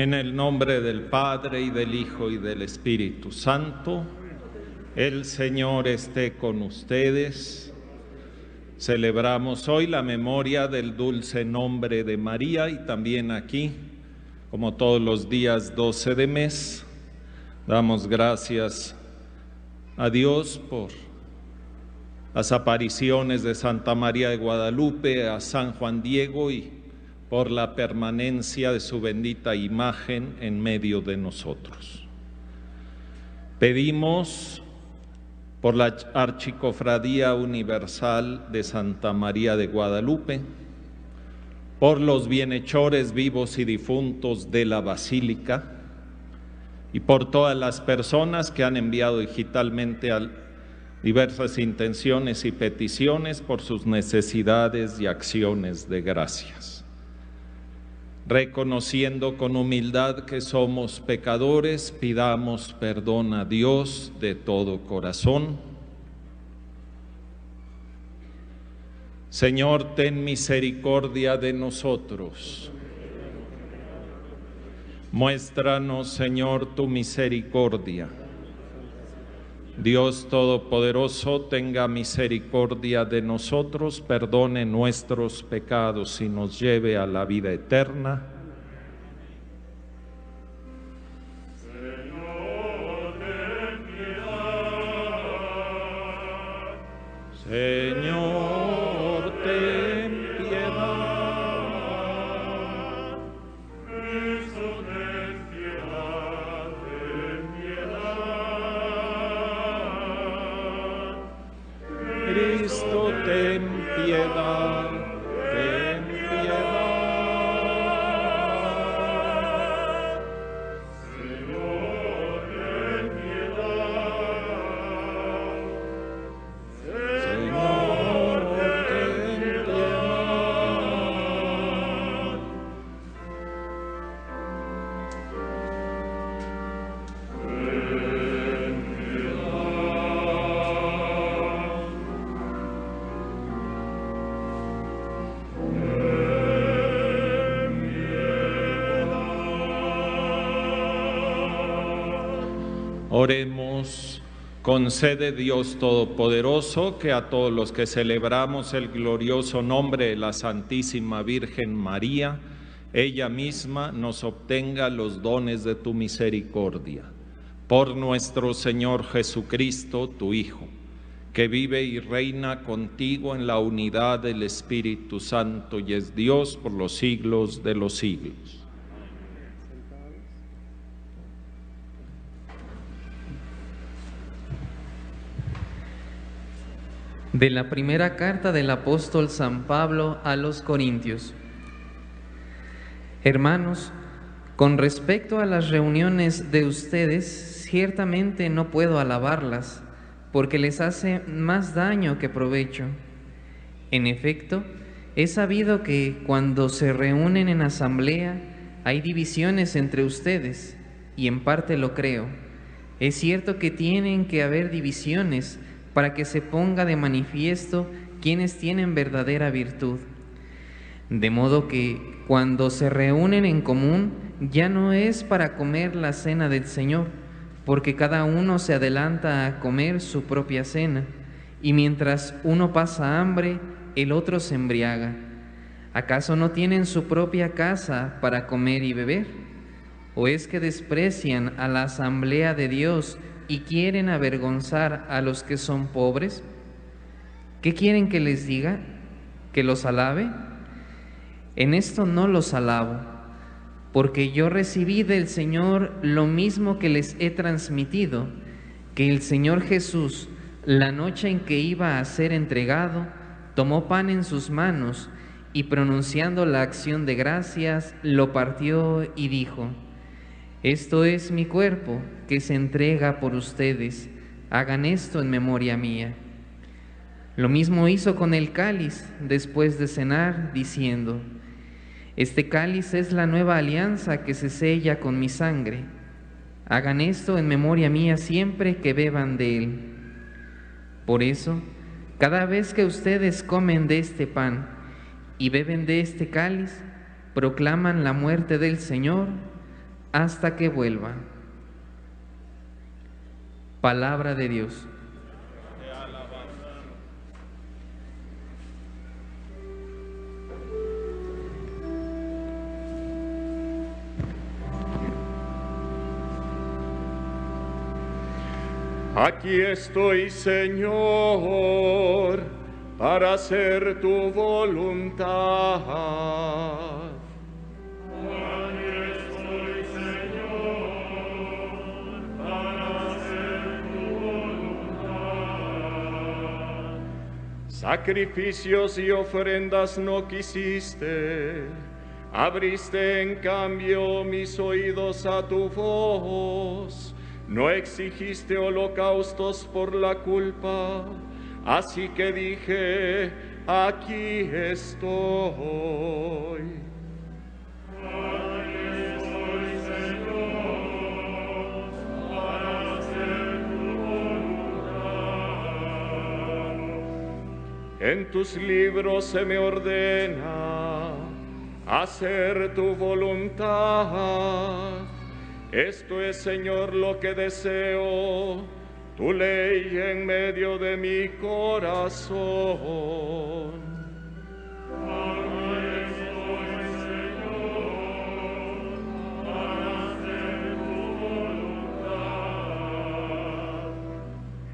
En el nombre del Padre y del Hijo y del Espíritu Santo, el Señor esté con ustedes. Celebramos hoy la memoria del dulce nombre de María y también aquí, como todos los días 12 de mes, damos gracias a Dios por las apariciones de Santa María de Guadalupe, a San Juan Diego y por la permanencia de su bendita imagen en medio de nosotros. Pedimos por la Archicofradía Universal de Santa María de Guadalupe, por los bienhechores vivos y difuntos de la Basílica y por todas las personas que han enviado digitalmente diversas intenciones y peticiones por sus necesidades y acciones de gracias reconociendo con humildad que somos pecadores, pidamos perdón a Dios de todo corazón. Señor, ten misericordia de nosotros. Muéstranos, Señor, tu misericordia Dios Todopoderoso tenga misericordia de nosotros, perdone nuestros pecados y nos lleve a la vida eterna. Señor, ten piedad. Señor, Oremos, concede Dios Todopoderoso que a todos los que celebramos el glorioso nombre de la Santísima Virgen María, ella misma nos obtenga los dones de tu misericordia. Por nuestro Señor Jesucristo, tu Hijo, que vive y reina contigo en la unidad del Espíritu Santo y es Dios por los siglos de los siglos. De la primera carta del apóstol San Pablo a los Corintios. Hermanos, con respecto a las reuniones de ustedes, ciertamente no puedo alabarlas, porque les hace más daño que provecho. En efecto, he sabido que cuando se reúnen en asamblea hay divisiones entre ustedes, y en parte lo creo. Es cierto que tienen que haber divisiones, para que se ponga de manifiesto quienes tienen verdadera virtud. De modo que cuando se reúnen en común ya no es para comer la cena del Señor, porque cada uno se adelanta a comer su propia cena, y mientras uno pasa hambre, el otro se embriaga. ¿Acaso no tienen su propia casa para comer y beber? ¿O es que desprecian a la asamblea de Dios y quieren avergonzar a los que son pobres? ¿Qué quieren que les diga? ¿Que los alabe? En esto no los alabo, porque yo recibí del Señor lo mismo que les he transmitido, que el Señor Jesús, la noche en que iba a ser entregado, tomó pan en sus manos y pronunciando la acción de gracias, lo partió y dijo, esto es mi cuerpo que se entrega por ustedes. Hagan esto en memoria mía. Lo mismo hizo con el cáliz después de cenar, diciendo, Este cáliz es la nueva alianza que se sella con mi sangre. Hagan esto en memoria mía siempre que beban de él. Por eso, cada vez que ustedes comen de este pan y beben de este cáliz, proclaman la muerte del Señor hasta que vuelva. Palabra de Dios. Aquí estoy, Señor, para hacer tu voluntad. Sacrificios y ofrendas no quisiste, abriste en cambio mis oídos a tu voz. No exigiste holocaustos por la culpa, así que dije, aquí estoy. En tus libros se me ordena hacer tu voluntad esto es, Señor, lo que deseo, tu ley en medio de mi corazón.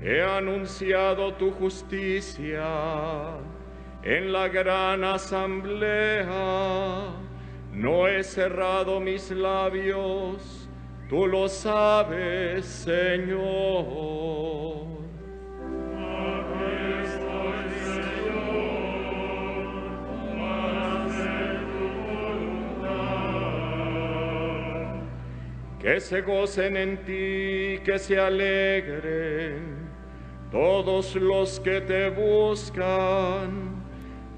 He anunciado tu justicia en la gran asamblea. No he cerrado mis labios Tú lo sabes, Señor. Que se gocen en ti, que se alegren todos los que te buscan.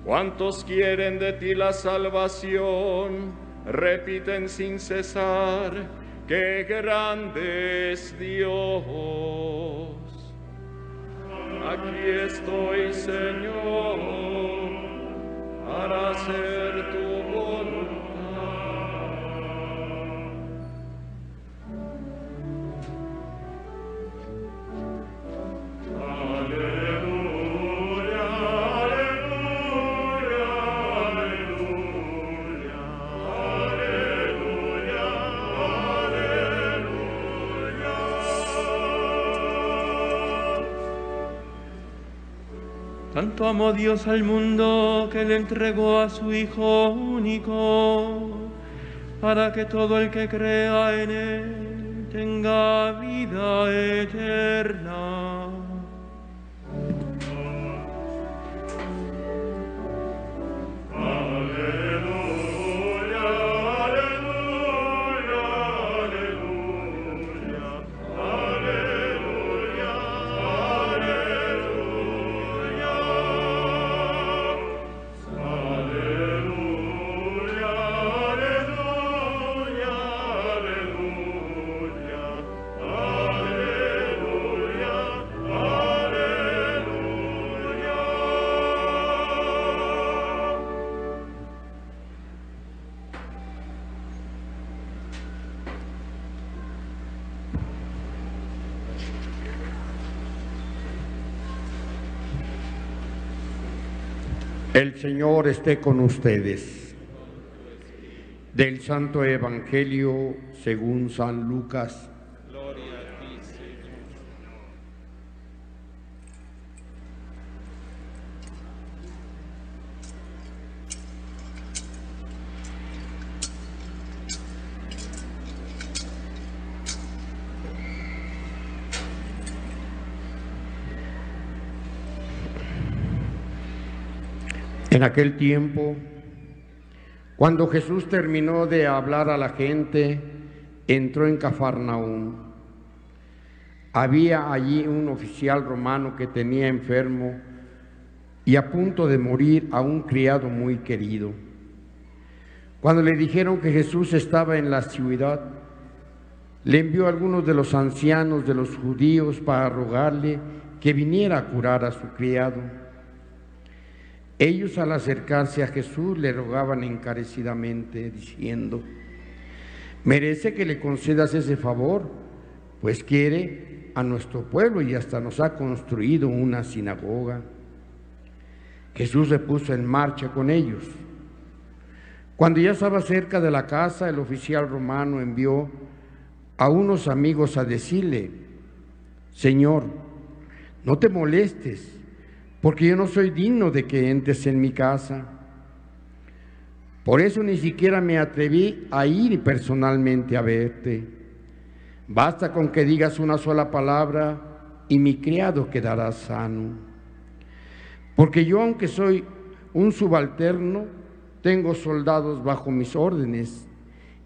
Cuantos quieren de ti la salvación, repiten sin cesar qué grande es Dios. Aquí estoy, Señor, para hacer tu Amó Dios al mundo que le entregó a su Hijo único, para que todo el que crea en Él tenga vida eterna. El Señor esté con ustedes. Del Santo Evangelio según San Lucas. En aquel tiempo, cuando Jesús terminó de hablar a la gente, entró en Cafarnaúm. Había allí un oficial romano que tenía enfermo y a punto de morir a un criado muy querido. Cuando le dijeron que Jesús estaba en la ciudad, le envió a algunos de los ancianos de los judíos para rogarle que viniera a curar a su criado. Ellos al acercarse a Jesús le rogaban encarecidamente, diciendo, Merece que le concedas ese favor, pues quiere a nuestro pueblo y hasta nos ha construido una sinagoga. Jesús se puso en marcha con ellos. Cuando ya estaba cerca de la casa, el oficial romano envió a unos amigos a decirle, Señor, no te molestes, porque yo no soy digno de que entres en mi casa. Por eso ni siquiera me atreví a ir personalmente a verte. Basta con que digas una sola palabra y mi criado quedará sano. Porque yo, aunque soy un subalterno, tengo soldados bajo mis órdenes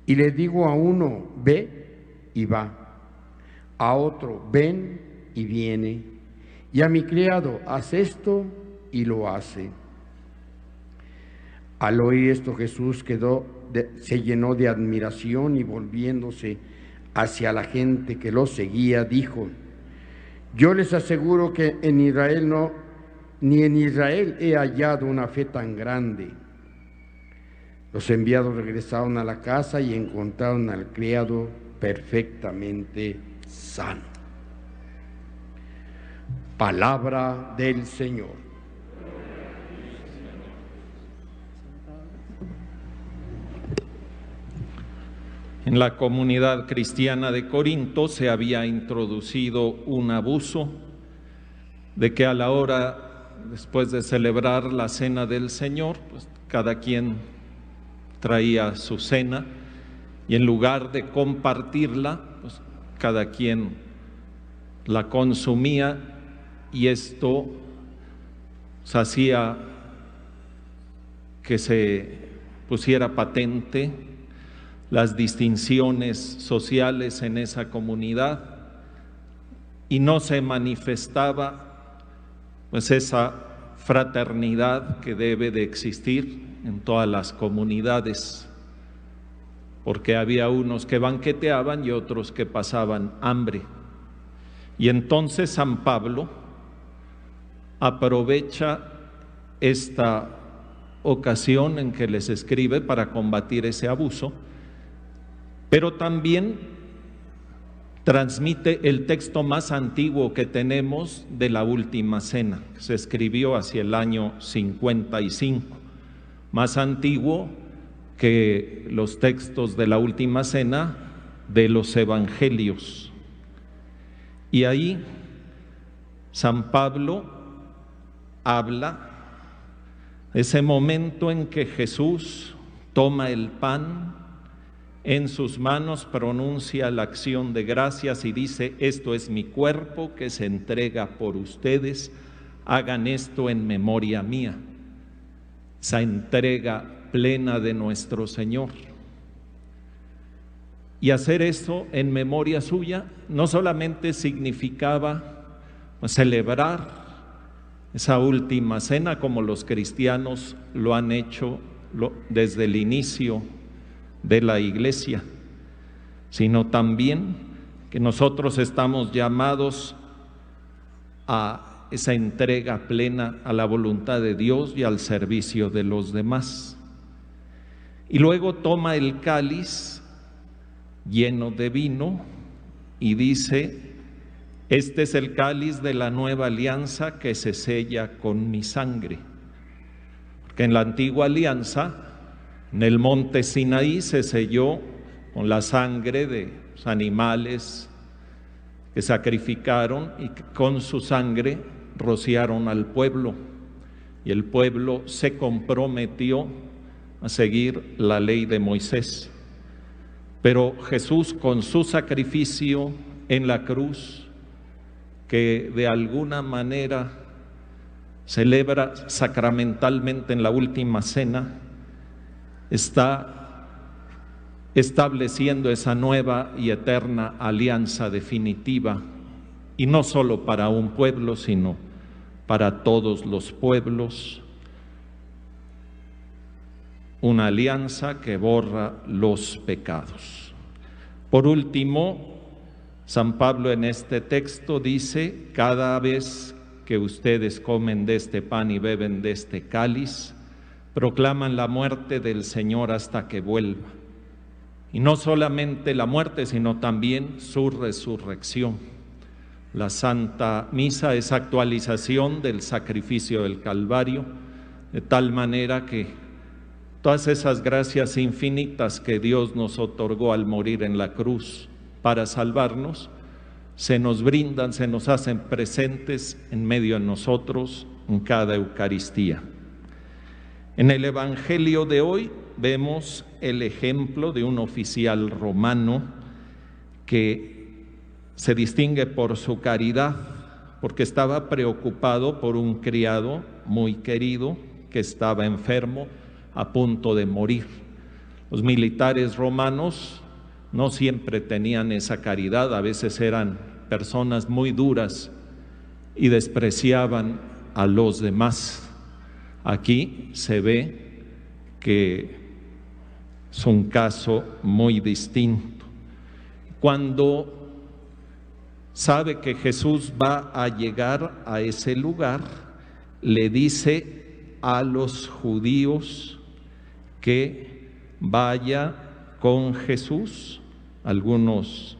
y le digo a uno, ve y va, a otro, ven y viene, y a mi criado, haz esto y lo hace. Al oír esto Jesús quedó, se llenó de admiración y volviéndose hacia la gente que lo seguía, dijo, yo les aseguro que en Israel no, ni en Israel he hallado una fe tan grande. Los enviados regresaron a la casa y encontraron al criado perfectamente sano. Palabra del Señor. En la comunidad cristiana de Corinto se había introducido un abuso de que a la hora, después de celebrar la cena del Señor, pues cada quien traía su cena y en lugar de compartirla, pues cada quien la consumía y esto hacía que se pusiera patente las distinciones sociales en esa comunidad y no se manifestaba pues esa fraternidad que debe de existir en todas las comunidades, porque había unos que banqueteaban y otros que pasaban hambre. Y entonces San Pablo aprovecha esta ocasión en que les escribe para combatir ese abuso, pero también transmite el texto más antiguo que tenemos de la última cena, que se escribió hacia el año 55 más antiguo que los textos de la última cena de los evangelios. Y ahí San Pablo habla ese momento en que Jesús toma el pan en sus manos, pronuncia la acción de gracias y dice, esto es mi cuerpo que se entrega por ustedes, hagan esto en memoria mía esa entrega plena de nuestro Señor. Y hacer eso en memoria suya no solamente significaba celebrar esa última cena como los cristianos lo han hecho desde el inicio de la iglesia, sino también que nosotros estamos llamados a esa entrega plena a la voluntad de Dios y al servicio de los demás. Y luego toma el cáliz lleno de vino y dice, este es el cáliz de la nueva alianza que se sella con mi sangre. Porque en la antigua alianza, en el monte Sinaí se selló con la sangre de los animales que sacrificaron y con su sangre rociaron al pueblo y el pueblo se comprometió a seguir la ley de Moisés. Pero Jesús con su sacrificio en la cruz, que de alguna manera celebra sacramentalmente en la última cena, está estableciendo esa nueva y eterna alianza definitiva y no solo para un pueblo, sino para todos los pueblos. Una alianza que borra los pecados. Por último, San Pablo en este texto dice, cada vez que ustedes comen de este pan y beben de este cáliz, proclaman la muerte del Señor hasta que vuelva. Y no solamente la muerte, sino también su resurrección. La Santa Misa es actualización del sacrificio del Calvario, de tal manera que todas esas gracias infinitas que Dios nos otorgó al morir en la cruz para salvarnos, se nos brindan, se nos hacen presentes en medio de nosotros en cada Eucaristía. En el Evangelio de hoy vemos el ejemplo de un oficial romano que se distingue por su caridad, porque estaba preocupado por un criado muy querido que estaba enfermo, a punto de morir. Los militares romanos no siempre tenían esa caridad, a veces eran personas muy duras y despreciaban a los demás. Aquí se ve que es un caso muy distinto. Cuando sabe que Jesús va a llegar a ese lugar, le dice a los judíos que vaya con Jesús, algunos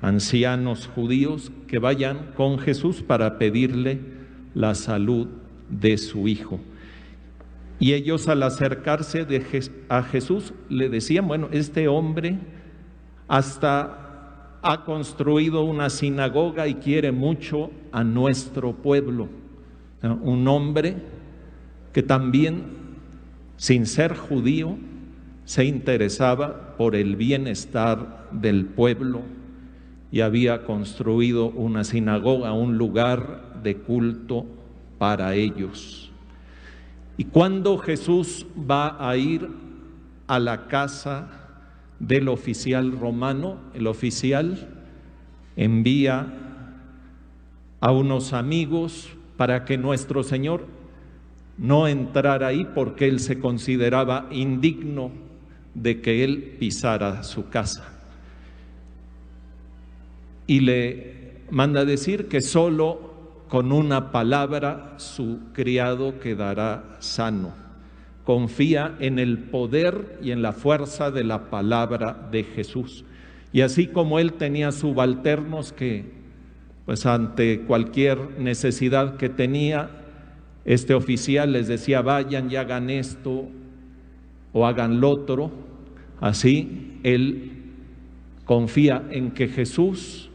ancianos judíos que vayan con Jesús para pedirle la salud de su hijo. Y ellos al acercarse a Jesús le decían, bueno, este hombre hasta ha construido una sinagoga y quiere mucho a nuestro pueblo. Un hombre que también, sin ser judío, se interesaba por el bienestar del pueblo y había construido una sinagoga, un lugar de culto para ellos. Y cuando Jesús va a ir a la casa del oficial romano, el oficial envía a unos amigos para que nuestro Señor no entrara ahí porque él se consideraba indigno de que él pisara su casa. Y le manda decir que solo con una palabra su criado quedará sano. Confía en el poder y en la fuerza de la palabra de Jesús. Y así como él tenía subalternos que, pues ante cualquier necesidad que tenía, este oficial les decía, vayan y hagan esto o hagan lo otro, así él confía en que Jesús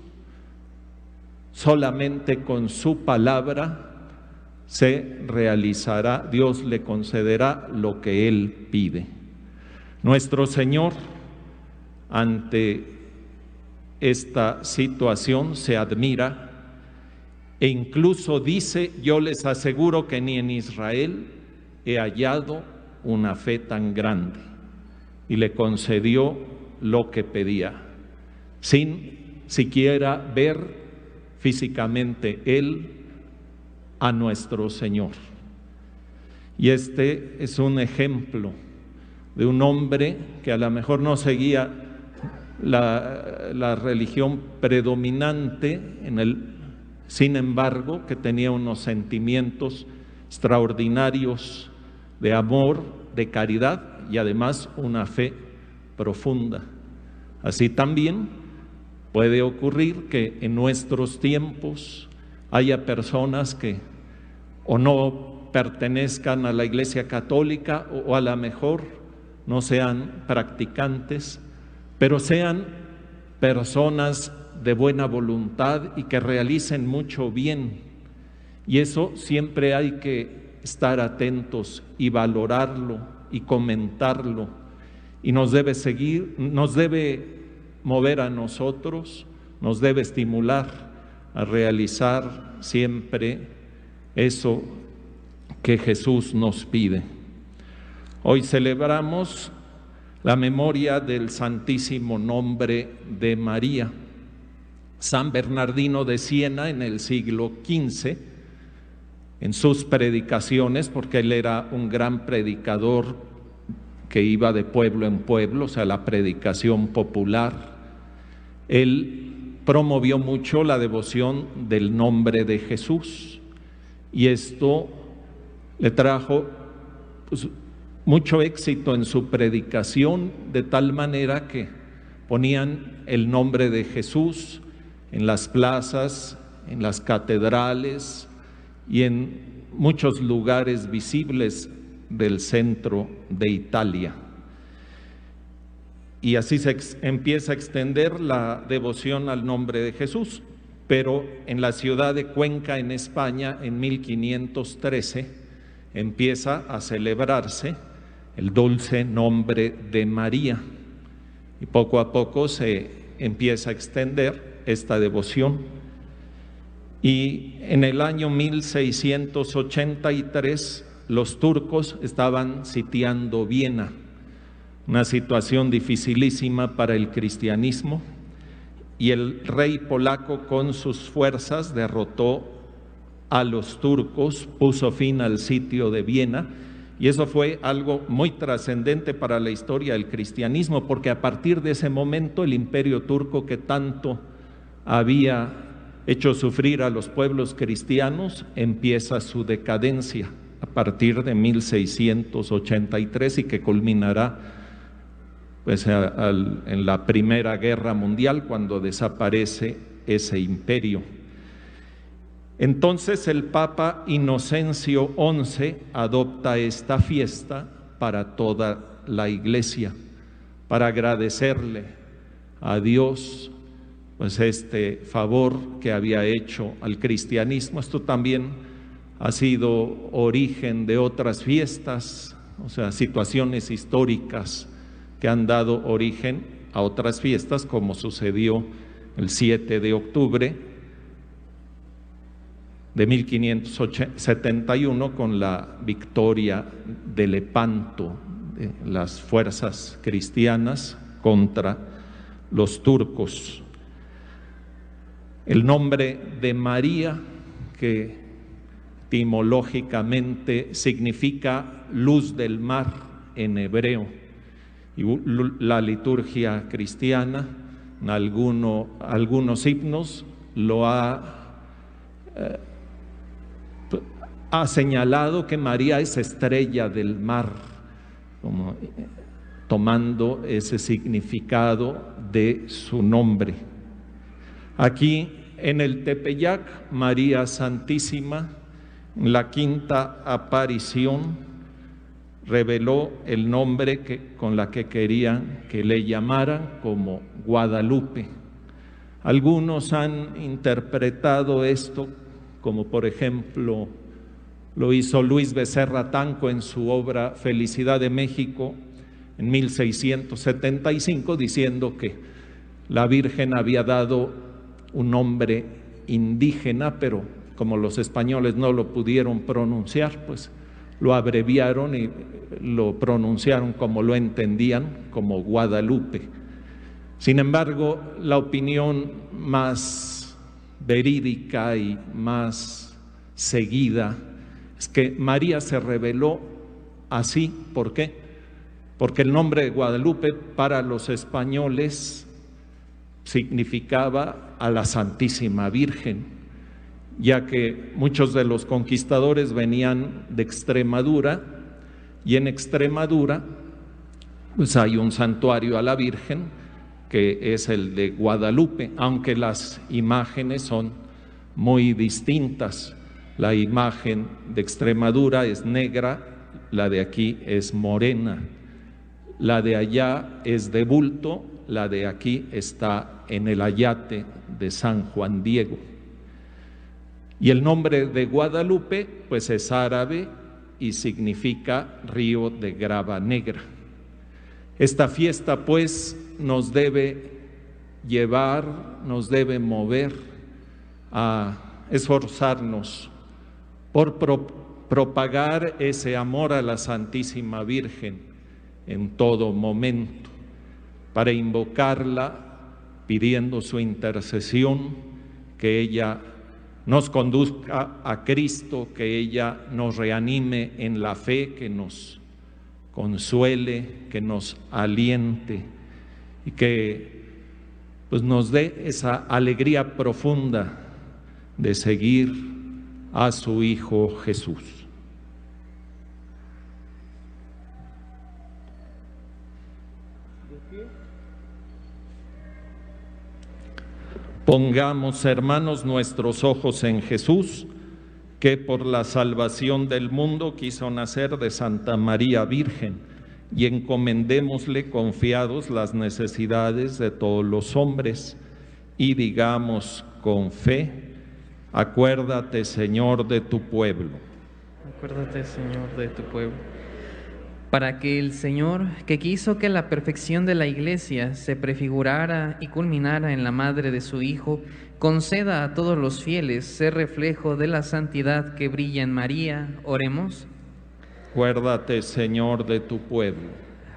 solamente con su palabra se realizará, Dios le concederá lo que Él pide. Nuestro Señor, ante esta situación, se admira e incluso dice, yo les aseguro que ni en Israel he hallado una fe tan grande. Y le concedió lo que pedía, sin siquiera ver físicamente Él a nuestro Señor. Y este es un ejemplo de un hombre que a lo mejor no seguía la, religión predominante en el, sin embargo, que tenía unos sentimientos extraordinarios de amor, de caridad y además una fe profunda. Así también Puede ocurrir que en nuestros tiempos haya personas que o no pertenezcan a la Iglesia Católica o, a lo mejor no sean practicantes, pero sean personas de buena voluntad y que realicen mucho bien. Y eso siempre hay que estar atentos y valorarlo y comentarlo. Y nos debe seguir, nos debe mover a nosotros, nos debe estimular a realizar siempre eso que Jesús nos pide. Hoy celebramos la memoria del santísimo nombre de María. San Bernardino de Siena en el siglo XV, en sus predicaciones, porque él era un gran predicador que iba de pueblo en pueblo, o sea, la predicación popular, él promovió mucho la devoción del nombre de Jesús y esto le trajo pues, mucho éxito en su predicación de tal manera que ponían el nombre de Jesús en las plazas, en las catedrales y en muchos lugares visibles del centro de Italia. Y así se empieza a extender la devoción al nombre de Jesús. Pero en la ciudad de Cuenca, en España, en 1513, empieza a celebrarse el dulce nombre de María. Y poco a poco se empieza a extender esta devoción. Y en el año 1683 los turcos estaban sitiando Viena, una situación dificilísima para el cristianismo, y el rey polaco con sus fuerzas derrotó a los turcos, puso fin al sitio de Viena, y eso fue algo muy trascendente para la historia del cristianismo, porque a partir de ese momento el imperio turco que tanto había hecho sufrir a los pueblos cristianos empieza su decadencia a partir de 1683 y que culminará pues, en la Primera Guerra Mundial cuando desaparece ese imperio. Entonces el Papa Inocencio XI adopta esta fiesta para toda la iglesia, para agradecerle a Dios pues este favor que había hecho al cristianismo. Esto también ha sido origen de otras fiestas, o sea, situaciones históricas que han dado origen a otras fiestas, como sucedió el 7 de octubre de 1571 con la victoria de Lepanto de las fuerzas cristianas contra los turcos. El nombre de María, que etimológicamente significa luz del mar en hebreo, y la liturgia cristiana, en algunos himnos, lo ha, eh, ha señalado que María es estrella del mar, eh, tomando ese significado de su nombre. Aquí en el Tepeyac, María Santísima, la quinta aparición, reveló el nombre que, con la que querían que le llamaran como Guadalupe. Algunos han interpretado esto como por ejemplo lo hizo Luis Becerra Tanco en su obra Felicidad de México en 1675, diciendo que la Virgen había dado un nombre indígena, pero como los españoles no lo pudieron pronunciar, pues lo abreviaron y lo pronunciaron como lo entendían, como Guadalupe. Sin embargo, la opinión más verídica y más seguida es que María se reveló así. ¿Por qué? Porque el nombre de Guadalupe para los españoles significaba a la Santísima Virgen, ya que muchos de los conquistadores venían de Extremadura y en Extremadura pues hay un santuario a la Virgen que es el de Guadalupe, aunque las imágenes son muy distintas. La imagen de Extremadura es negra, la de aquí es morena, la de allá es de bulto la de aquí está en el ayate de San Juan Diego. Y el nombre de Guadalupe, pues es árabe y significa río de grava negra. Esta fiesta, pues, nos debe llevar, nos debe mover a esforzarnos por propagar ese amor a la Santísima Virgen en todo momento para invocarla pidiendo su intercesión, que ella nos conduzca a Cristo, que ella nos reanime en la fe, que nos consuele, que nos aliente y que pues nos dé esa alegría profunda de seguir a su Hijo Jesús. Pongamos, hermanos, nuestros ojos en Jesús, que por la salvación del mundo quiso nacer de Santa María Virgen, y encomendémosle confiados las necesidades de todos los hombres, y digamos con fe, acuérdate Señor de tu pueblo. Acuérdate Señor de tu pueblo para que el Señor, que quiso que la perfección de la Iglesia se prefigurara y culminara en la madre de su Hijo, conceda a todos los fieles ser reflejo de la santidad que brilla en María. Oremos. Acuérdate, Señor, de tu pueblo.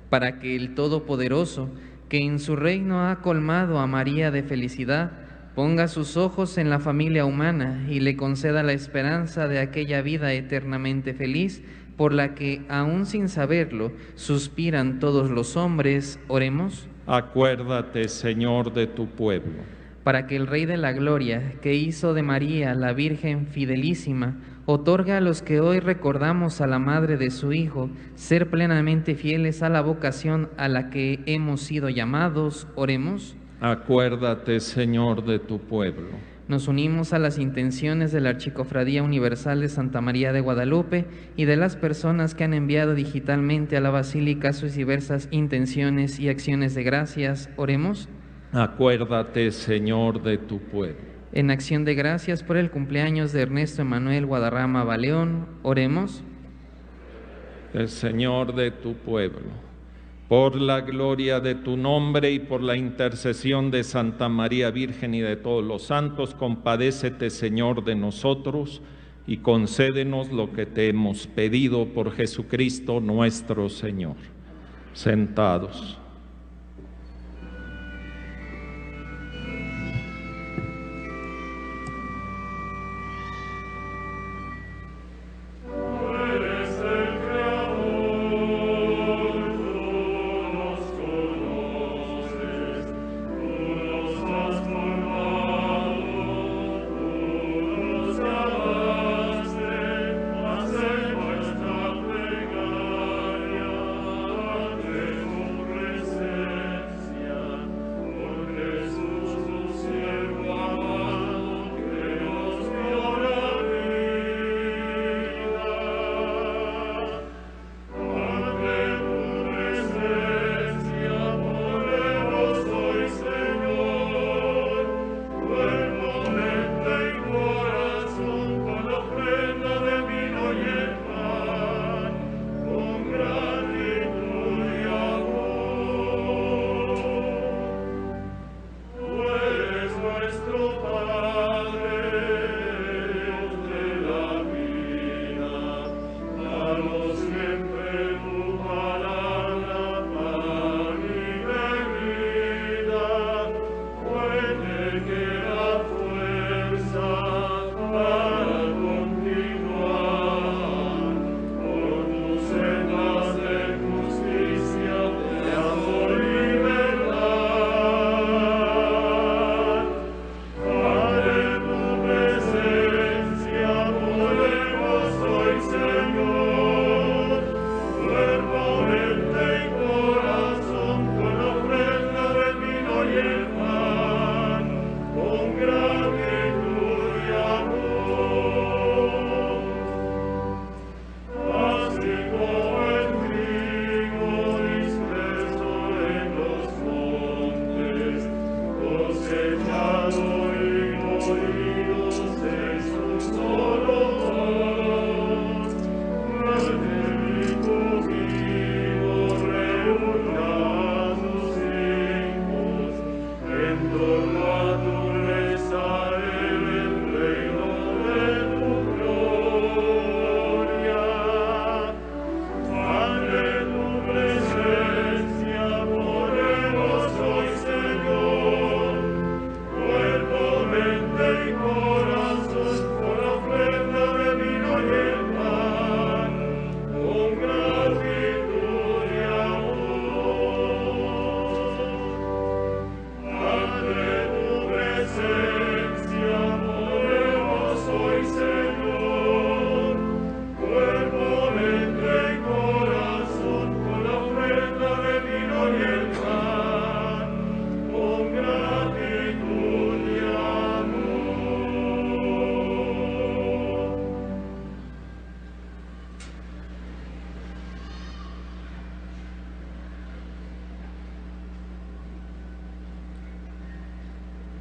Para que el Todopoderoso, que en su reino ha colmado a María de felicidad, ponga sus ojos en la familia humana y le conceda la esperanza de aquella vida eternamente feliz por la que, aún sin saberlo, suspiran todos los hombres, oremos. Acuérdate, Señor, de tu pueblo. Para que el Rey de la Gloria, que hizo de María la Virgen fidelísima, otorgue a los que hoy recordamos a la Madre de su Hijo ser plenamente fieles a la vocación a la que hemos sido llamados, oremos. Acuérdate, Señor, de tu pueblo nos unimos a las intenciones de la Archicofradía Universal de Santa María de Guadalupe y de las personas que han enviado digitalmente a la Basílica sus diversas intenciones y acciones de gracias. Oremos. Acuérdate, Señor, de tu pueblo. En acción de gracias por el cumpleaños de Ernesto Emanuel Guadarrama Baleón, oremos. El Señor de tu pueblo por la gloria de tu nombre y por la intercesión de Santa María Virgen y de todos los santos, compadécete, Señor, de nosotros y concédenos lo que te hemos pedido por Jesucristo nuestro Señor. Sentados.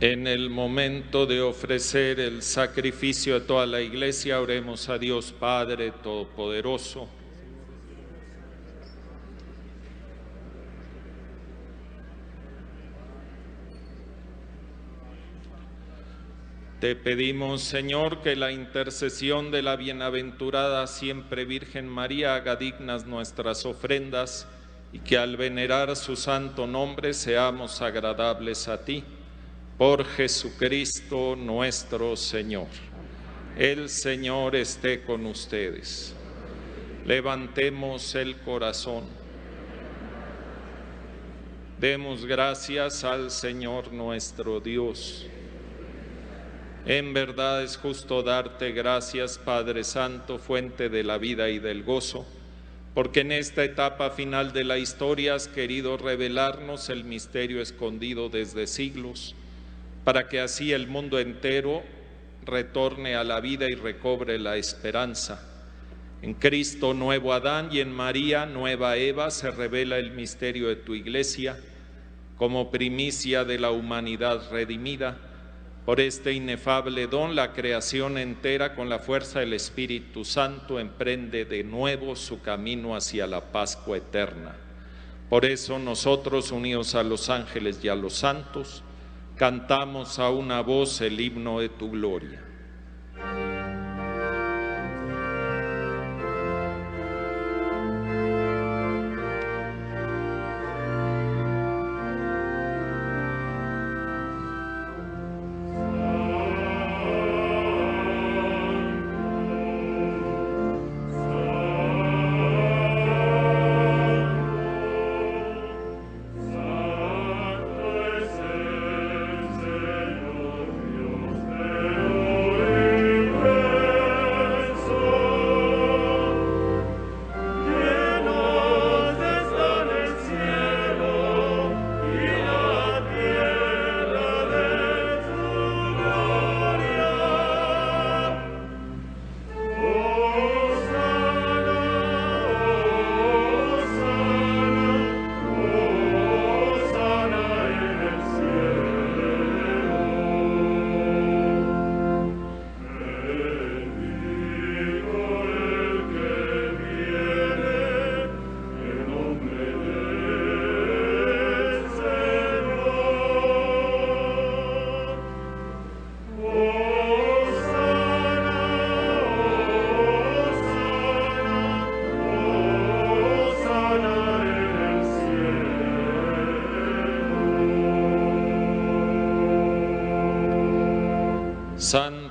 En el momento de ofrecer el sacrificio a toda la iglesia, oremos a Dios Padre Todopoderoso. Te pedimos, Señor, que la intercesión de la bienaventurada siempre Virgen María haga dignas nuestras ofrendas y que al venerar su santo nombre seamos agradables a ti. Por Jesucristo nuestro Señor. El Señor esté con ustedes. Levantemos el corazón. Demos gracias al Señor nuestro Dios. En verdad es justo darte gracias, Padre Santo, fuente de la vida y del gozo, porque en esta etapa final de la historia has querido revelarnos el misterio escondido desde siglos, para que así el mundo entero retorne a la vida y recobre la esperanza. En Cristo, nuevo Adán, y en María, nueva Eva, se revela el misterio de tu iglesia como primicia de la humanidad redimida por este inefable don, la creación entera con la fuerza del Espíritu Santo emprende de nuevo su camino hacia la Pascua eterna. Por eso nosotros, unidos a los ángeles y a los santos, cantamos a una voz el himno de tu gloria.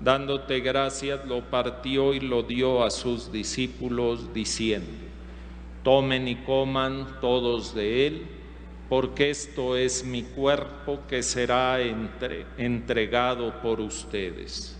dándote gracias, lo partió y lo dio a sus discípulos, diciendo, tomen y coman todos de él, porque esto es mi cuerpo que será entregado por ustedes.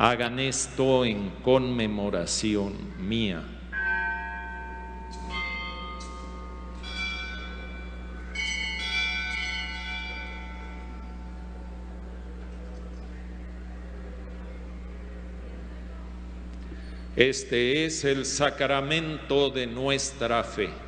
Hagan esto en conmemoración mía. Este es el sacramento de nuestra fe.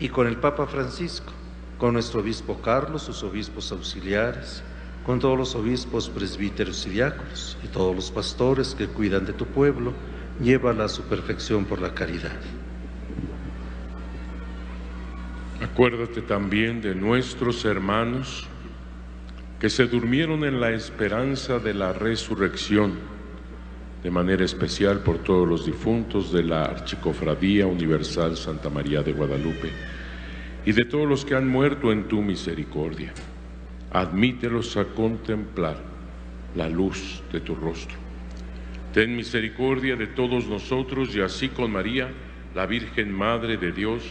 y con el Papa Francisco, con nuestro obispo Carlos, sus obispos auxiliares, con todos los obispos, presbíteros y diáconos, y todos los pastores que cuidan de tu pueblo, llévala a su perfección por la caridad. Acuérdate también de nuestros hermanos que se durmieron en la esperanza de la resurrección, de manera especial por todos los difuntos de la Archicofradía Universal Santa María de Guadalupe y de todos los que han muerto en tu misericordia. Admítelos a contemplar la luz de tu rostro. Ten misericordia de todos nosotros y así con María, la Virgen Madre de Dios,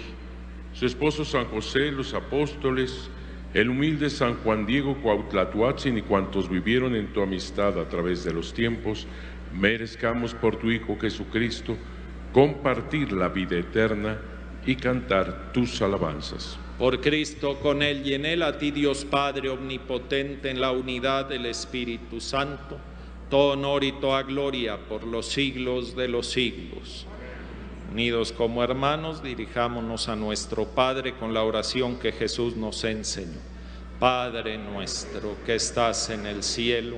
su esposo San José, los apóstoles, el humilde San Juan Diego Cuautlatuatzin y cuantos vivieron en tu amistad a través de los tiempos, merezcamos por tu Hijo Jesucristo compartir la vida eterna y cantar tus alabanzas. Por Cristo, con Él y en Él, a ti Dios Padre Omnipotente, en la unidad del Espíritu Santo, todo honor y toda gloria por los siglos de los siglos. Unidos como hermanos, dirijámonos a nuestro Padre con la oración que Jesús nos enseñó. Padre nuestro que estás en el cielo,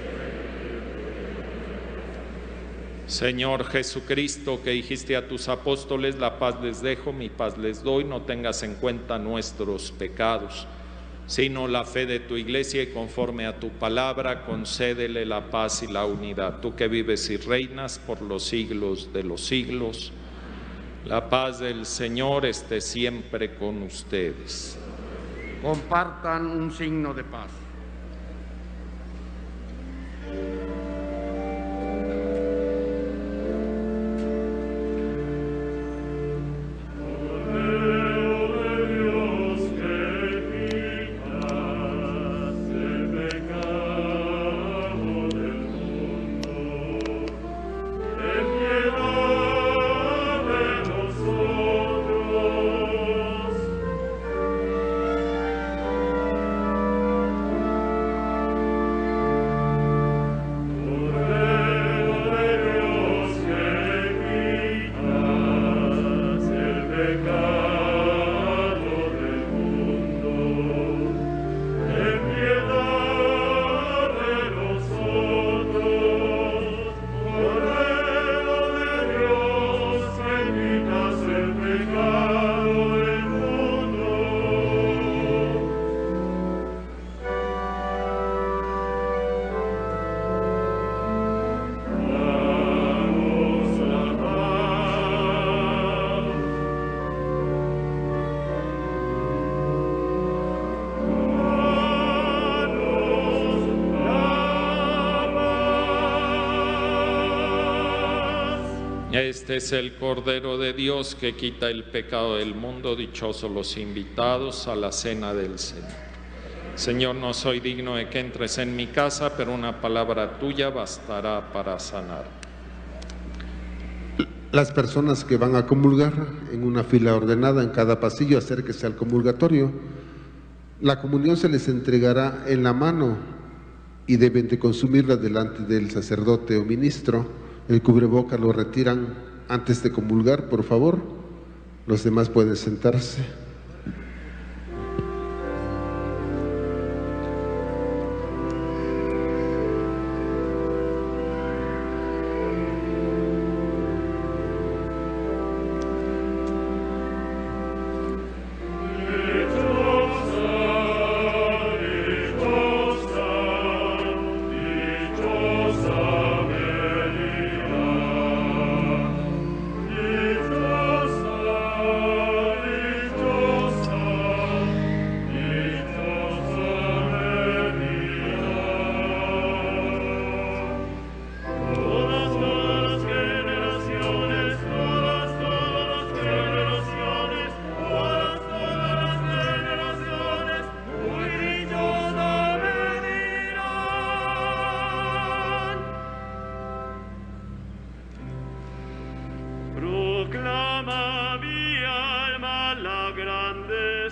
Señor Jesucristo, que dijiste a tus apóstoles, la paz les dejo, mi paz les doy, no tengas en cuenta nuestros pecados sino la fe de tu iglesia y conforme a tu palabra concédele la paz y la unidad. Tú que vives y reinas por los siglos de los siglos, la paz del Señor esté siempre con ustedes. Compartan un signo de paz. Este es el Cordero de Dios que quita el pecado del mundo. Dichosos los invitados a la cena del Señor. Señor, no soy digno de que entres en mi casa, pero una palabra tuya bastará para sanar. Las personas que van a comulgar en una fila ordenada en cada pasillo, acérquese al comulgatorio. La comunión se les entregará en la mano y deben de consumirla delante del sacerdote o ministro. El cubreboca lo retiran antes de comulgar, por favor. Los demás pueden sentarse.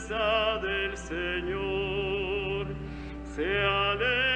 Grandeza del Señor. Se alegra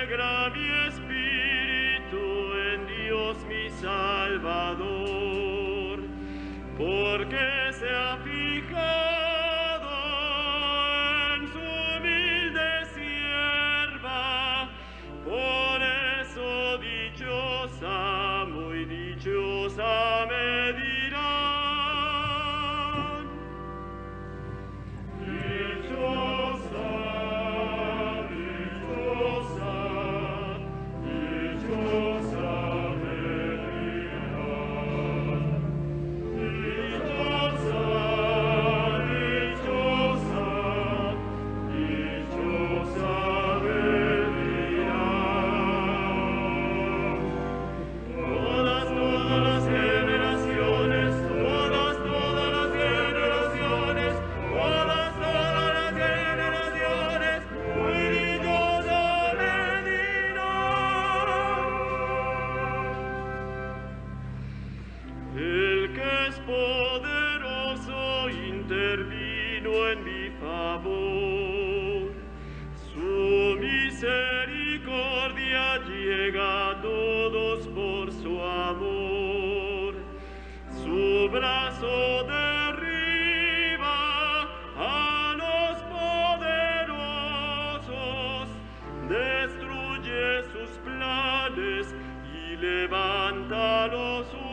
y levanta los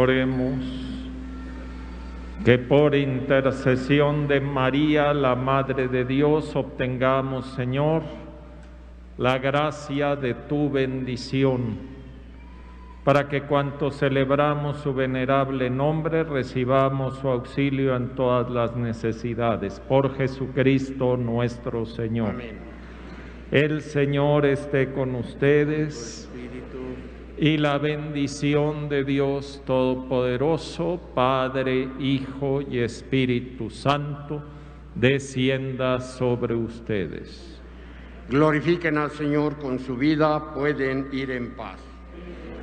Oremos que por intercesión de María, la Madre de Dios, obtengamos, Señor, la gracia de tu bendición, para que cuanto celebramos su venerable nombre recibamos su auxilio en todas las necesidades. Por Jesucristo nuestro Señor. El Señor esté con ustedes y la bendición de Dios Todopoderoso, Padre, Hijo y Espíritu Santo, descienda sobre ustedes. Glorifiquen al Señor con su vida, pueden ir en paz.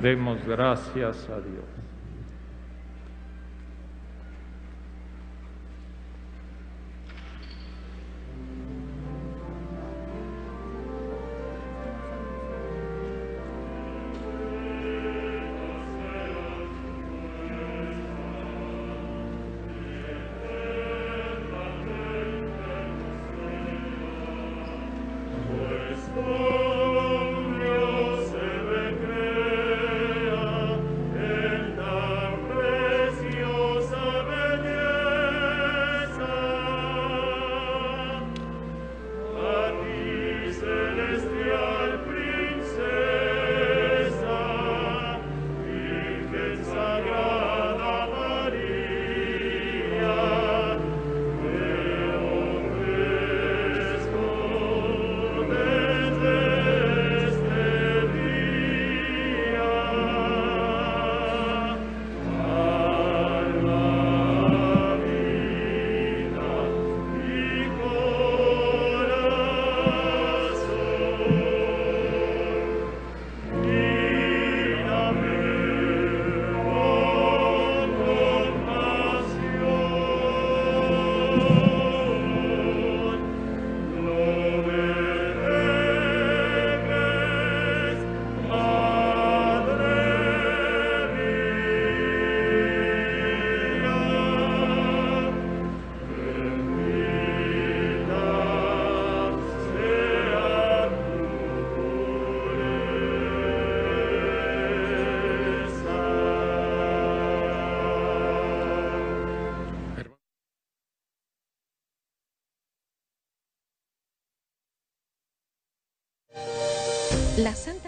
Demos gracias a Dios. Oh. La Santa